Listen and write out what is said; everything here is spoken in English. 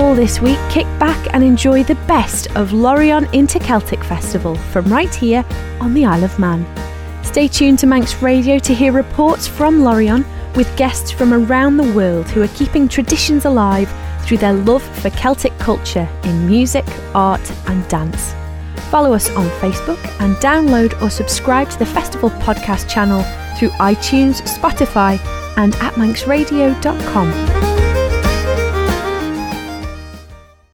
all this week, kick back and enjoy the best of Lorient Interceltic Festival from right here on the Isle of Man. Stay tuned to Manx Radio to hear reports from Lorient with guests from around the world who are keeping traditions alive through their love for Celtic culture in music, art, and dance. Follow us on Facebook and download or subscribe to the festival podcast channel through iTunes, Spotify, and at manxradio.com.